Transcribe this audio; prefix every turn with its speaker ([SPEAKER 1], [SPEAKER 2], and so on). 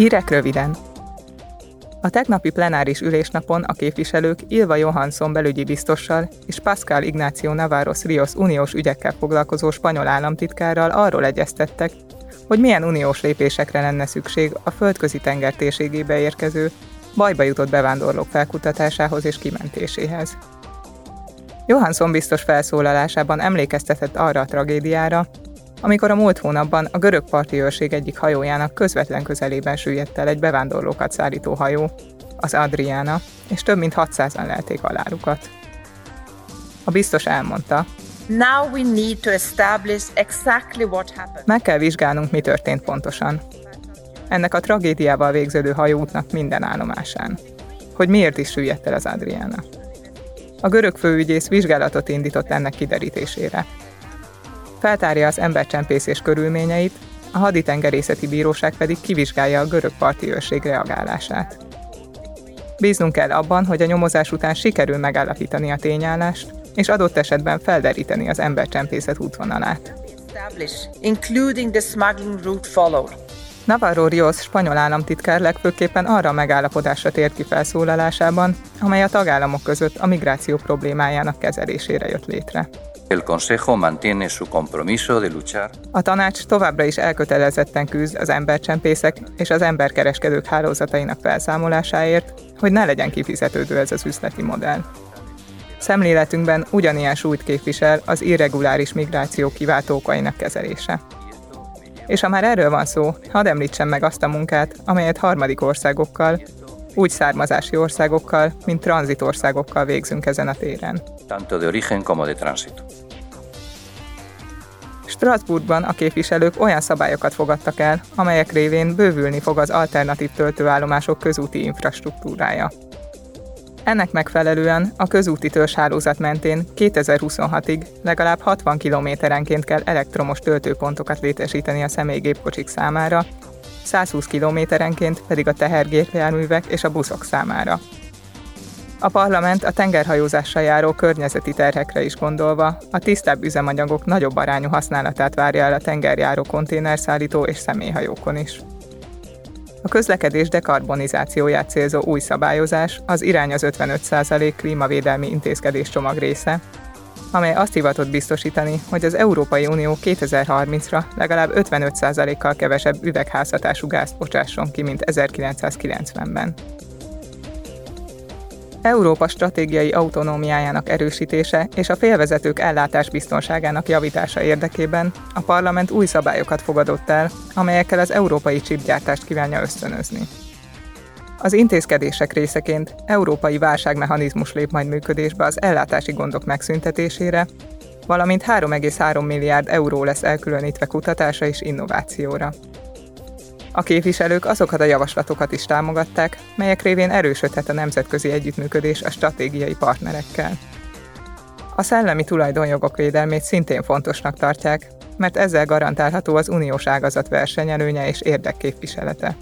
[SPEAKER 1] Hírek röviden. A tegnapi plenáris ülésnapon a képviselők Ilva Johansson belügyi biztossal és Pascal Ignacio Navarros Rios uniós ügyekkel foglalkozó spanyol államtitkárral arról egyeztettek, hogy milyen uniós lépésekre lenne szükség a földközi tenger térségébe érkező, bajba jutott bevándorlók felkutatásához és kimentéséhez. Johansson biztos felszólalásában emlékeztetett arra a tragédiára, amikor a múlt hónapban a görög parti őrség egyik hajójának közvetlen közelében süllyedt el egy bevándorlókat szállító hajó, az Adriana, és több mint 600-an lelték halálukat. A biztos elmondta,
[SPEAKER 2] Now we need to establish exactly what happened.
[SPEAKER 1] Meg kell vizsgálnunk, mi történt pontosan. Ennek a tragédiával végződő hajóútnak minden állomásán. Hogy miért is süllyedt el az Adriana. A görög főügyész vizsgálatot indított ennek kiderítésére. Feltárja az embercsempészés körülményeit, a haditengerészeti bíróság pedig kivizsgálja a görög parti őrség reagálását. Bíznunk kell abban, hogy a nyomozás után sikerül megállapítani a tényállást, és adott esetben felderíteni az embercsempészet útvonalát. Navarro Rios spanyol államtitkár legfőképpen arra a megállapodásra tért ki felszólalásában, amely a tagállamok között a migráció problémájának kezelésére jött létre. A tanács továbbra is elkötelezetten küzd az embercsempészek és az emberkereskedők hálózatainak felszámolásáért, hogy ne legyen kifizetődő ez az üzleti modell. Szemléletünkben ugyanilyen súlyt képvisel az irreguláris migráció kiváltókainak kezelése. És ha már erről van szó, hadd említsem meg azt a munkát, amelyet harmadik országokkal, úgy származási országokkal, mint tranzitországokkal végzünk ezen a téren.
[SPEAKER 3] Tanto de origen como de tránsito.
[SPEAKER 1] Strasbourgban a képviselők olyan szabályokat fogadtak el, amelyek révén bővülni fog az alternatív töltőállomások közúti infrastruktúrája. Ennek megfelelően a közúti törzshálózat mentén 2026-ig legalább 60 kilométerenként kell elektromos töltőpontokat létesíteni a személygépkocsik számára, 120 kilométerenként pedig a tehergépjárművek és a buszok számára. A parlament a tengerhajózással járó környezeti terhekre is gondolva a tisztább üzemanyagok nagyobb arányú használatát várja el a tengerjáró konténerszállító és személyhajókon is. A közlekedés dekarbonizációját célzó új szabályozás az irány az 55% klímavédelmi intézkedés csomag része, amely azt hivatott biztosítani, hogy az Európai Unió 2030-ra legalább 55%-kal kevesebb üvegházhatású gázt bocsásson ki, mint 1990-ben. Európa stratégiai autonómiájának erősítése és a félvezetők ellátás biztonságának javítása érdekében a parlament új szabályokat fogadott el, amelyekkel az európai csipgyártást kívánja ösztönözni. Az intézkedések részeként európai válságmechanizmus lép majd működésbe az ellátási gondok megszüntetésére, valamint 3,3 milliárd euró lesz elkülönítve kutatásra és innovációra. A képviselők azokat a javaslatokat is támogatták, melyek révén erősödhet a nemzetközi együttműködés a stratégiai partnerekkel. A szellemi tulajdonjogok védelmét szintén fontosnak tartják, mert ezzel garantálható az uniós ágazat versenyelőnye és érdekképviselete.